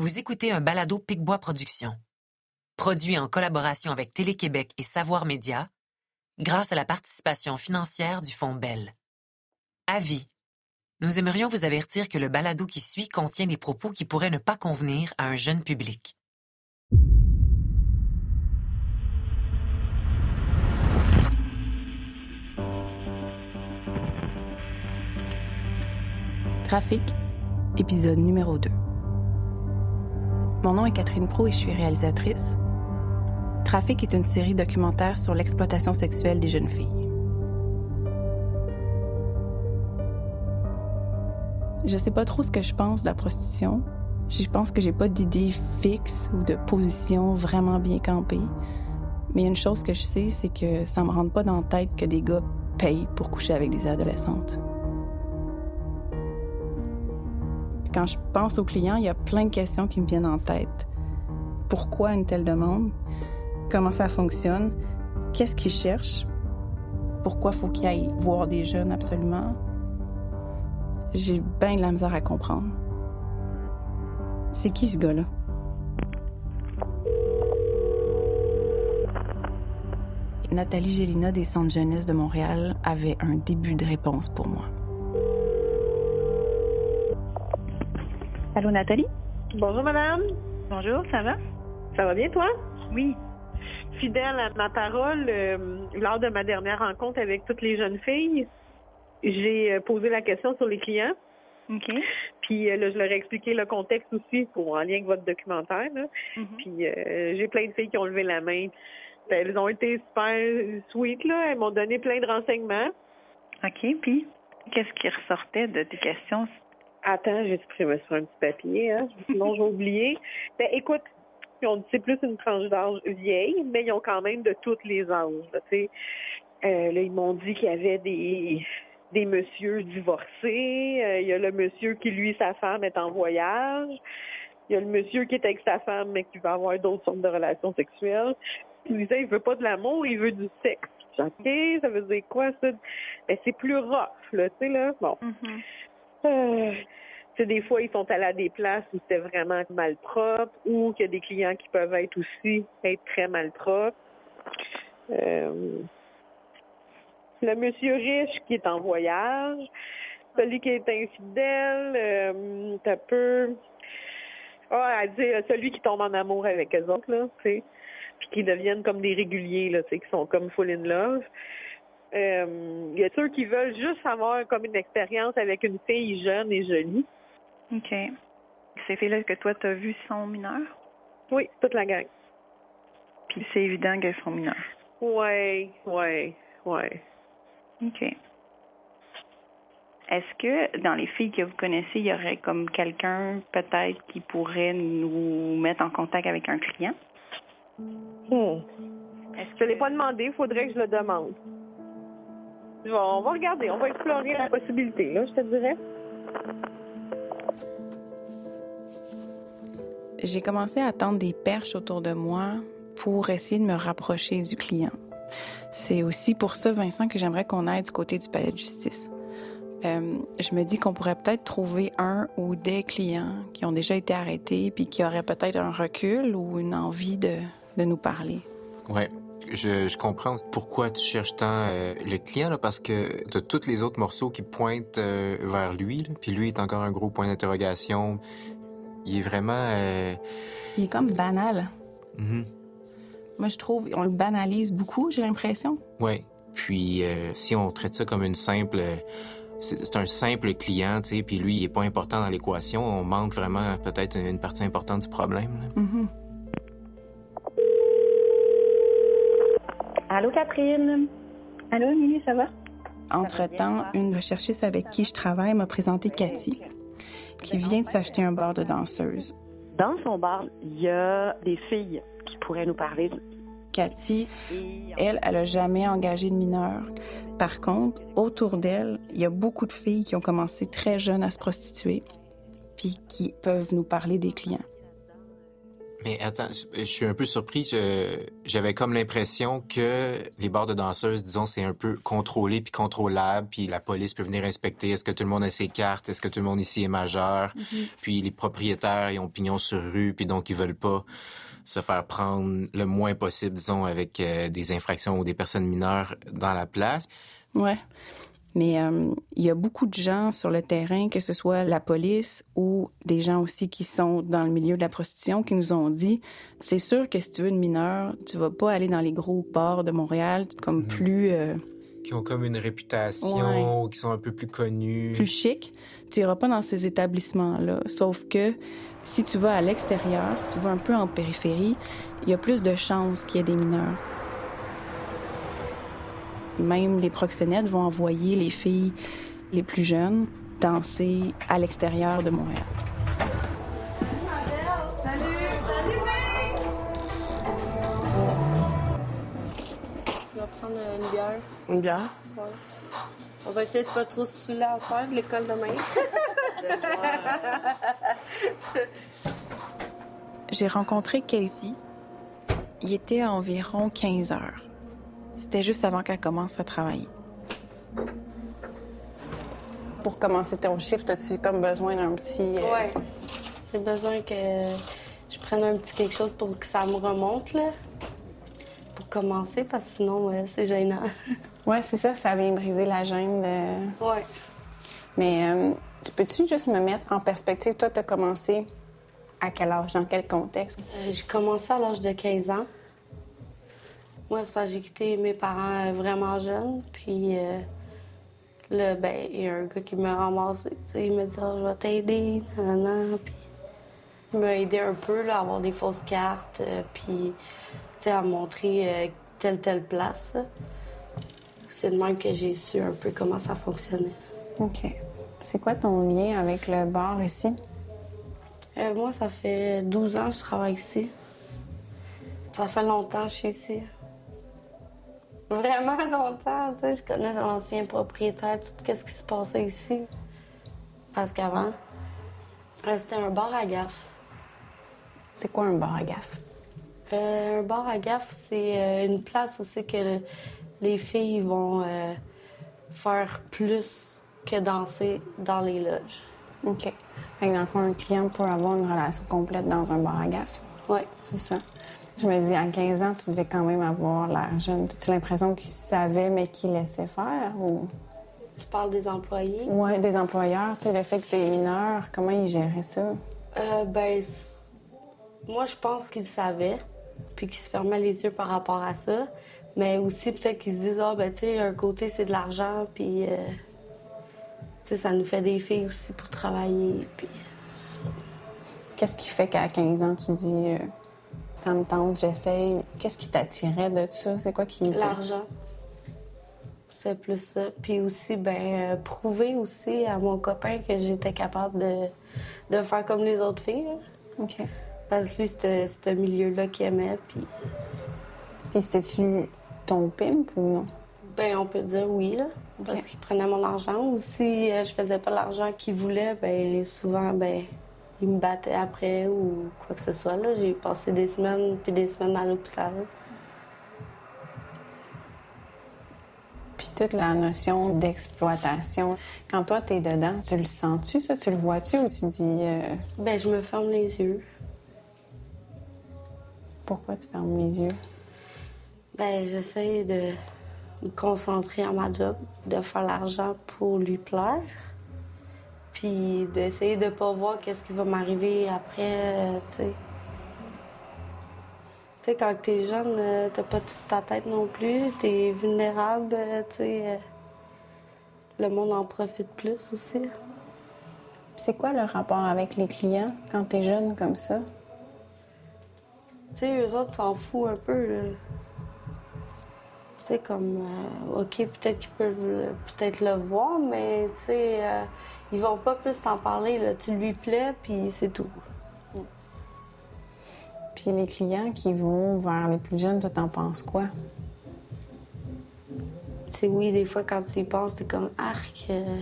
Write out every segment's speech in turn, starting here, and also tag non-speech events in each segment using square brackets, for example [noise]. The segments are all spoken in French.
Vous écoutez un balado Picbois Productions, produit en collaboration avec Télé-Québec et Savoir Média, grâce à la participation financière du Fonds Bell. Avis. Nous aimerions vous avertir que le balado qui suit contient des propos qui pourraient ne pas convenir à un jeune public. Trafic, épisode numéro 2. Mon nom est Catherine Pro et je suis réalisatrice. Trafic est une série documentaire sur l'exploitation sexuelle des jeunes filles. Je sais pas trop ce que je pense de la prostitution. Je pense que j'ai pas d'idée fixe ou de position vraiment bien campée. Mais une chose que je sais, c'est que ça me rentre pas dans la tête que des gars payent pour coucher avec des adolescentes. Quand je pense aux clients, il y a plein de questions qui me viennent en tête. Pourquoi une telle demande? Comment ça fonctionne? Qu'est-ce qu'ils cherchent? Pourquoi faut qu'ils aillent voir des jeunes absolument? J'ai bien de la misère à comprendre. C'est qui ce gars-là? Nathalie Gélina des Centres Jeunesse de Montréal avait un début de réponse pour moi. Allô, Nathalie? Bonjour, madame. Bonjour, ça va? Ça va bien, toi? Oui. Fidèle à ma parole, euh, lors de ma dernière rencontre avec toutes les jeunes filles, j'ai euh, posé la question sur les clients. OK. Puis euh, là, je leur ai expliqué le contexte aussi pour en lien avec votre documentaire. là. Mhm. Puis euh, j'ai plein de filles qui ont levé la main. Ben, elles ont été super sweet, là. Elles m'ont donné plein de renseignements. OK, puis qu'est-ce qui ressortait de tes questions? Attends, j'ai supprimé sur un petit papier, hein. [laughs] Sinon, j'ai oublié. Ben, écoute, c'est plus une tranche d'âge vieille, mais ils ont quand même de tous les âges, là. Euh, là, ils m'ont dit qu'il y avait des des messieurs divorcés. Euh, il y a le monsieur qui, lui, sa femme est en voyage. Il y a le monsieur qui est avec sa femme, mais qui va avoir d'autres sortes de relations sexuelles. Il me disait, il veut pas de l'amour, il veut du sexe. OK, ça veut dire quoi, ça? Ben, c'est plus rough, là, tu sais, là. Bon. Mhm. Euh, sais, des fois, ils sont allés à des places où c'était vraiment malpropre ou qu'il y a des clients qui peuvent être aussi très malpropres. Euh, le monsieur riche qui est en voyage, celui qui est infidèle, euh, t'as peu... Ah, dit euh, celui qui tombe en amour avec eux autres, là, tu sais, puis qui deviennent comme des réguliers, là, tu sais, qui sont comme full in love. Euh, il y a ceux qui veulent juste avoir comme une expérience avec une fille jeune et jolie. OK. Ces filles-là que toi, tu as vues sont mineures? Oui, toute la gang. Puis c'est évident qu'elles sont mineures. Ouais, ouais, ouais. OK. Est-ce que dans les filles que vous connaissez, il y aurait comme quelqu'un peut-être qui pourrait nous mettre en contact avec un client? Hmm. Je ne l'ai pas demandé, il faudrait que je le demande. Vais- on va regarder, on va explorer la possibilité, là, je te dirais. J'ai commencé à tendre des perches autour de moi pour essayer de me rapprocher du client. C'est aussi pour ça, Vincent, que j'aimerais qu'on aille du côté du palais de justice. Euh, je me dis qu'on pourrait peut-être trouver un ou des clients qui ont déjà été arrêtés puis qui auraient peut-être un recul ou une envie de, de nous parler. Ouais. Je, comprends pourquoi tu cherches tant euh, le client, là, parce que tu tous les autres morceaux qui pointent euh, vers lui, puis lui est encore un gros point d'interrogation. Il est vraiment... euh, Il est comme banal. mhm. Moi, je trouve, on le banalise beaucoup, j'ai l'impression. Ouais. Puis euh, si on traite ça comme une simple... euh, C'est un simple client, tu sais, puis lui, il est pas important dans l'équation. On manque vraiment peut-être une partie importante du problème. là. Mhm. Allô, Catherine? Allô, Émilie, ça va? Entre-temps, une recherchiste avec qui je travaille m'a présenté Cathy, qui vient de s'acheter un bar de danseuse. Dans son bar, il y a des filles qui pourraient nous parler. Cathy, elle, elle a jamais engagé de mineur. Par contre, autour d'elle, il y a beaucoup de filles qui ont commencé très jeunes à se prostituer, puis qui peuvent nous parler des clients. Mais attends, je suis un peu surpris. J'avais comme l'impression que les bars de danseuses, disons, c'est un peu contrôlé puis contrôlable, puis la police peut venir inspecter est-ce que tout le monde a ses cartes, est-ce que tout le monde ici est majeur, Mhm. puis les propriétaires, ils ont pignon sur rue, puis donc ils veulent pas se faire prendre le moins possible, disons, avec euh, des infractions ou des personnes mineures dans la place. Ouais. Mais euh, il y a beaucoup de gens sur le terrain, que ce soit la police ou des gens aussi qui sont dans le milieu de la prostitution, qui nous ont dit c'est sûr que si tu veux une mineure, tu vas pas aller dans les gros bars de Montréal, comme Mhm. plus euh, Qui ont comme une réputation, qui sont un peu plus connus. plus chic. Tu iras pas dans ces établissements-là. Sauf que si tu vas à l'extérieur, si tu vas un peu en périphérie, il y a plus de chances qu'il y ait des mineurs. Même les proxénètes vont envoyer les filles les plus jeunes danser à l'extérieur de Montréal. On va prendre une bière. Une bière? Ouais. On va essayer de pas trop se saouler à soir de l'école demain. [laughs] J'ai rencontré Casey. Il était à environ 15 heures. C'était juste avant qu'elle commence à travailler. Pour commencer ton shift, as-tu comme besoin d'un petit. euh, Ouais. J'ai besoin que je prenne un petit quelque chose pour que ça me remonte, là. Pour commencer, parce que sinon, ouais, c'est gênant. [laughs] Ouais, c'est ça, ça vient briser la gêne de. ouais. Mais euh, tu peux-tu juste me mettre en perspective? Toi, t'as commencé à quel âge, dans quel contexte? Euh, J'ai commencé à l'âge de 15 ans. Moi, c'est parce que j'ai quitté mes parents euh, vraiment jeunes. Puis euh, là, ben, il y a un gars qui m'a ramassé. tu sais, Il m'a dit Ah, Je vais t'aider. Puis il m'a aidé un peu là, à avoir des fausses cartes. euh, puis tu sais, à montrer euh, telle, telle place. C'est de même que j'ai su un peu comment ça fonctionnait. OK. C'est quoi ton lien avec le bar ici? Moi, ça fait 12 ans que je travaille ici. Ça fait longtemps que je suis ici. Vraiment longtemps, tu sais. Je connais l'ancien propriétaire, tout ce qui se passait ici. Parce qu'avant, euh, c'était un bar à gaffe. C'est quoi un bar à gaffe? Euh, un bar à gaffe, c'est euh, une place où c'est que le- les filles vont euh, faire plus que danser dans les loges. OK. Fait que dans le fond, un client peut avoir une relation complète dans un bar à gaffe. Ouais. C'est ça. Je me dis, à 15 ans, tu devais quand même avoir l'air jeune. As-tu l'impression qu'ils savaient, mais qu'ils laissaient faire? Ou... Tu parles des employés? Ouais, des employeurs, tu sais, le fait que tu es mineur, comment ils géraient ça? Euh, ben, moi, je pense qu'ils savaient, puis qu'ils se fermaient les yeux par rapport à ça. Mais aussi, peut-être qu'ils se disent, ah, ben, tu sais, un côté, c'est de l'argent, puis, euh, tu sais, ça nous fait des filles aussi pour travailler, puis. Qu'est-ce qui fait qu'à 15 ans, tu dis, euh, ça me tente, j'essaye? Qu'est-ce qui t'attirait de ça? C'est quoi qui. L'argent. C'est plus ça. Puis aussi, ben, euh, prouver aussi à mon copain que j'étais capable de, de faire comme les autres filles. hein. OK. Parce que lui, c'était ce milieu-là qu'il aimait, puis Puis c'était-tu ton pimp ou non? Ben, on peut dire oui, là. Parce qu'il prenait mon argent. Ou si euh, je faisais pas l'argent qu'il voulait, ben souvent, ben il me battait après ou quoi que ce soit, là. J'ai passé des semaines puis des semaines à l'hôpital. Puis toute la notion d'exploitation. Quand toi, t'es dedans, tu le sens-tu, ça? Tu le vois-tu ou tu dis euh, Ben, je me ferme les yeux. pourquoi tu fermes les yeux? Ben, j'essaie de me concentrer à ma job, de faire l'argent pour lui plaire. Puis d'essayer de pas voir qu'est-ce qui va m'arriver après, euh, tu sais. Tu sais, quand t'es jeune, euh, t'as pas toute ta tête non plus, t'es vulnérable, euh, tu sais. le monde en profite plus aussi. C'est quoi le rapport avec les clients quand t'es jeune comme ça? Tu sais, eux autres s'en foutent un peu, là. Tu sais, comme, euh, OK, peut-être qu'ils peuvent peut-être le voir, mais, tu sais, euh, ils vont pas plus t'en parler, là. Tu lui plais, puis c'est tout. Puis les clients qui vont vers les plus jeunes, toi, t'en penses quoi? Tu sais, oui, des fois, quand tu y penses, t'es comme, arc, euh,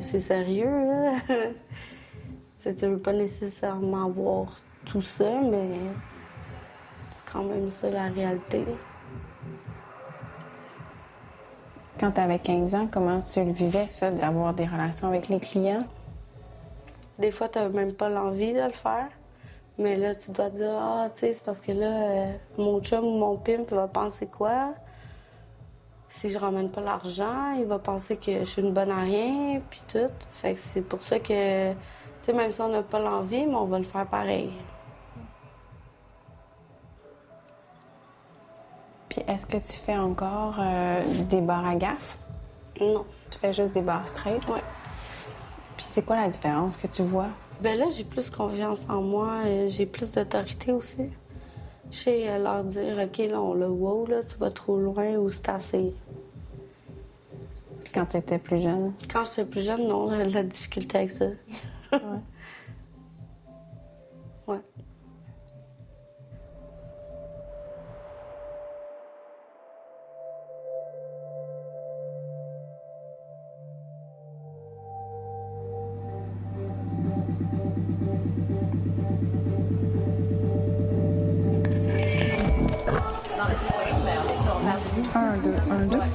c'est sérieux, là. [laughs] tu Tu ne veux pas nécessairement voir tout ça, mais c'est quand même ça la réalité. Quand tu avais 15 ans, comment tu le vivais, ça, d'avoir des relations avec les clients? Des fois, tu même pas l'envie de le faire. Mais là, tu dois dire, ah, tu sais, c'est parce que là, euh, mon chum ou mon pimp va penser quoi? Si je ramène pas l'argent, il va penser que je suis une bonne à rien, puis tout. Fait que c'est pour ça que, tu sais, même si on n'a pas l'envie, mais on va le faire pareil. Puis est-ce que tu fais encore euh, des bars à gaffe? Non. Tu fais juste des bars straight? Ouais. Puis c'est quoi la différence que tu vois? Ben là, j'ai plus confiance en moi, et j'ai plus d'autorité aussi. Je sais euh, leur dire, OK, là, on le wow, là, tu vas trop loin ou c'est assez. Puis quand tu étais plus jeune? Quand j'étais plus jeune, non, j'avais de la difficulté avec ça. Ouais. [laughs] Un, deux, un, deux. Un,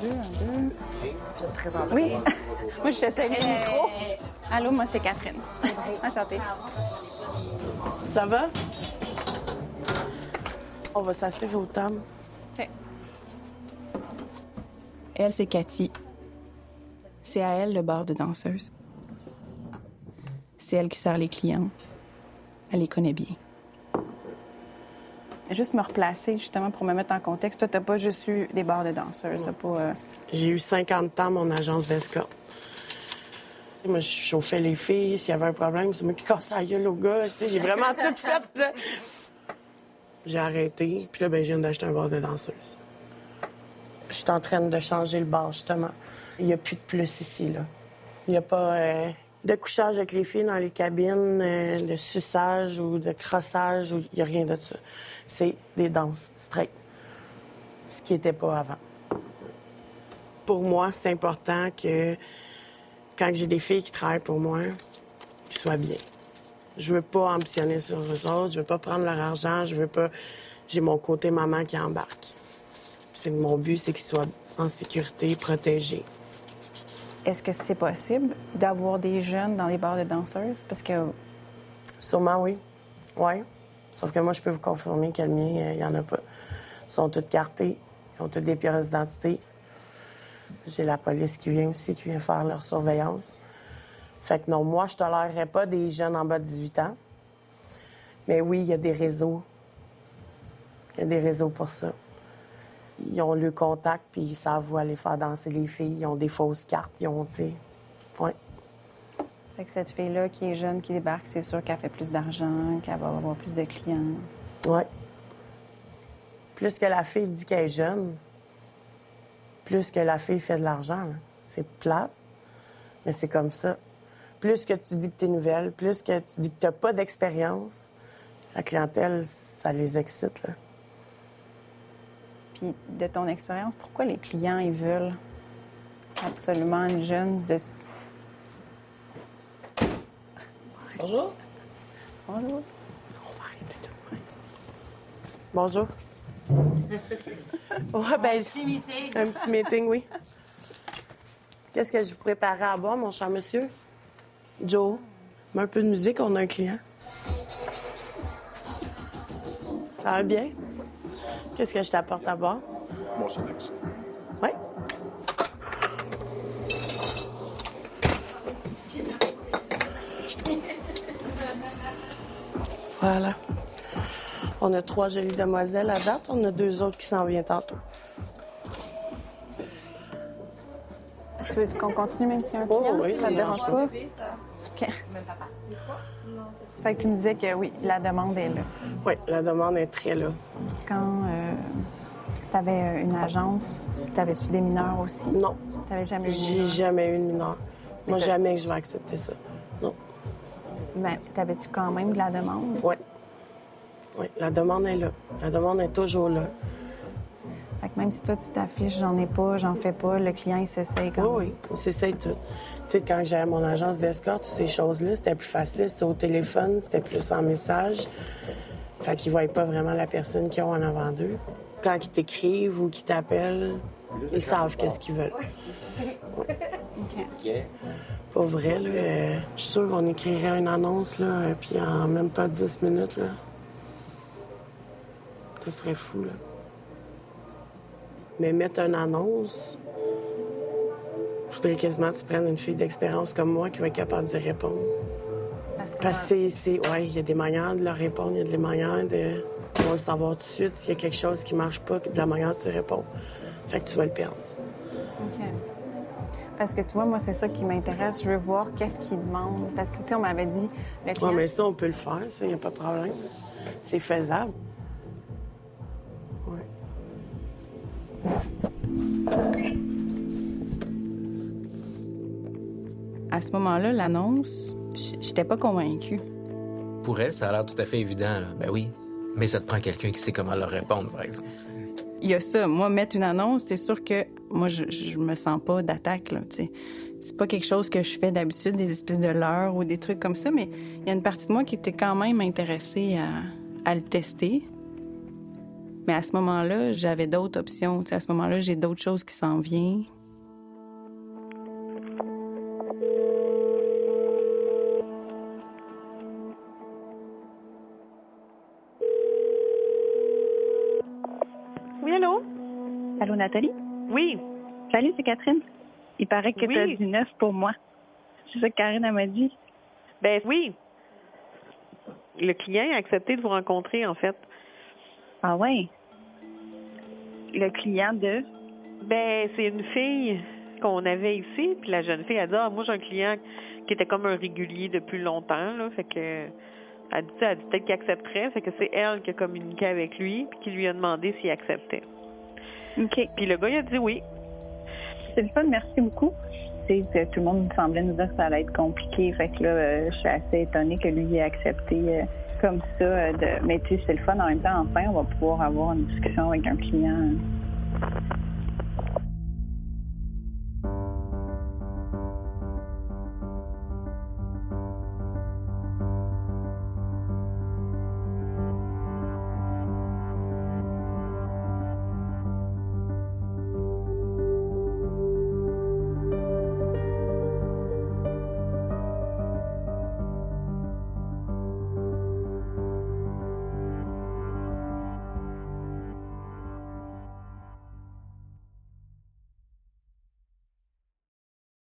deux, un, deux. Oui. [laughs] moi, je t'essaie le micro. Allô, moi, c'est Catherine. Enchantée. Ça va? On va s'asseoir au table. Elle, c'est Cathy. C'est à elle le bar de danseuse. C'est elle qui sert les clients. Elle les connaît bien. Juste me replacer, justement, pour me mettre en contexte. Toi, t'as pas juste eu des bars de danseuses. T'as pas. euh, J'ai eu 50 ans mon agence d'escorte. Moi, je chauffais les filles. S'il y avait un problème, c'est moi qui cassais la gueule au gars. Tu sais, J'ai vraiment tout fait. là. J'ai arrêté. Puis là, ben, je viens d'acheter un bar de danseuse. Je suis en train de changer le bar, justement. Il n'y a plus de plus ici, là. Il n'y a pas euh, de couchage avec les filles dans les cabines, euh, de suçage ou de crossage. Il n'y a rien de ça. C'est des danses straight. Ce qui n'était pas avant pour moi, c'est important que quand j'ai des filles qui travaillent pour moi, qu'ils soient bien. Je veux pas ambitionner sur eux autres, je veux pas prendre leur argent, je veux pas. J'ai mon côté maman qui embarque. Mon but, c'est qu'ils soient en sécurité, protégés. Est-ce que c'est possible d'avoir des jeunes dans les bars de danseuses? Parce que Sûrement, oui. Oui. Sauf que moi, je peux vous confirmer que le mien, euh, il n'y en a pas. Ils sont tous cartés. Ils ont toutes des pièces d'identité. J'ai la police qui vient aussi, qui vient faire leur surveillance. Fait que non, moi, je tolérerais pas des jeunes en bas de 18 ans. Mais oui, il y a des réseaux. Il y a des réseaux pour ça. Ils ont le contact, puis ils savent où aller faire danser les filles. Ils ont des fausses cartes. Ils ont, tu sais. Ouais. Fait que cette fille-là qui est jeune, qui débarque, c'est sûr qu'elle fait plus d'argent, qu'elle va avoir plus de clients. Oui. Plus que la fille dit qu'elle est jeune, plus que la fille fait de l'argent. C'est plate, mais c'est comme ça. Plus que tu dis que tu es nouvelle, plus que tu dis que tu n'as pas d'expérience, la clientèle, ça les excite. Là. Puis de ton expérience, pourquoi les clients, ils veulent absolument une jeune de... Bonjour. Bonjour. On va arrêter de Bonjour. [laughs] Ouais, ben, un petit meeting. Un petit meeting, oui. Qu'est-ce que je vous préparais à boire, mon cher monsieur? Joe, mets un peu de musique, on a un client. Ça va bien? Qu'est-ce que je t'apporte à boire? Bon, c'est next. Oui. Voilà. On a trois jolies demoiselles à date. On a deux autres qui s'en viennent tantôt. Tu veux qu'on continue même si un Oh, client? oui, ça te dérange pas? pas. OK. Fait que tu me disais que oui, la demande est là. Oui, la demande est très là. Quand tu avais une agence, t'avais-tu des mineurs aussi? Non. T'avais jamais eu J'ai jamais eu de mineur. Moi, jamais que je vais accepter ça. Non. Ben, t'avais-tu quand même de la demande? Oui. Oui, la demande est là. La demande est toujours là. Fait que même si toi, tu t'affiches, j'en ai pas, j'en fais pas, le client, il s'essaye quand Oui, oui, on s'essaye tout. Tu sais, quand j'avais mon agence d'escorte, toutes ces choses-là, c'était plus facile. C'était au téléphone, c'était plus en message. Fait qu'ils voient pas vraiment la personne qu'ils ont en avant d'eux. Quand ils t'écrivent ou qu'ils t'appellent, ils savent qu'est-ce qu'ils veulent. OK. Pour vrai, là, euh, je suis sûre qu'on écrirait une annonce, là, euh, puis en même pas 10 minutes, là. Ça serait fou, là. Mais mettre une annonce, je voudrais quasiment que tu prennes une fille d'expérience comme moi qui va être capable d'y répondre. Parce que, c'est. Ouais, il y a des manières de leur répondre, il y a des manières de. On va le savoir tout de suite s'il y a quelque chose qui marche pas, de la manière dont tu réponds. Fait que tu vas le perdre. OK. Parce que tu vois, moi, c'est ça qui m'intéresse. Je veux voir qu'est-ce qu'ils demandent. Parce que, tu sais, on m'avait dit, le client... Ouais, mais ça, on peut le faire, ça, il n'y a pas de problème. C'est faisable. Ouais. À ce moment-là, l'annonce, j'étais pas convaincue. Pour elle, ça a l'air tout à fait évident. Là. Ben oui. Mais ça te prend quelqu'un qui sait comment leur répondre, par exemple. Il y a ça. Moi, mettre une annonce, c'est sûr que moi, je, je me sens pas d'attaque, là, tu. C'est pas quelque chose que je fais d'habitude, des espèces de leurres ou des trucs comme ça, mais il y a une partie de moi qui était quand même intéressée à, le tester. Mais à ce moment-là, j'avais d'autres options. À ce moment-là, j'ai d'autres choses qui s'en viennent. Nathalie? Oui. Salut, c'est Catherine. Il paraît que Oui. tu as du neuf pour moi. C'est ça que Karine m'a dit. Ben oui. Le client a accepté de vous rencontrer, en fait. Ah ouais? Le client de... Ben, c'est une fille qu'on avait ici, puis la jeune fille a dit Ah, moi j'ai un client qui était comme un régulier depuis longtemps, là, fait que elle a dit, elle a dit peut-être qu'il accepterait, fait que c'est elle qui a communiqué avec lui, puis qui lui a demandé s'il acceptait. OK. Puis le gars il a dit oui. C'est le fun, merci beaucoup. Tu sais, tout le monde semblait nous dire que ça allait être compliqué. Fait que là, euh, je suis assez étonnée que lui ait accepté euh, comme ça. euh, de... Mais tu sais, c'est le fun en même temps. Enfin, on va pouvoir avoir une discussion avec un client.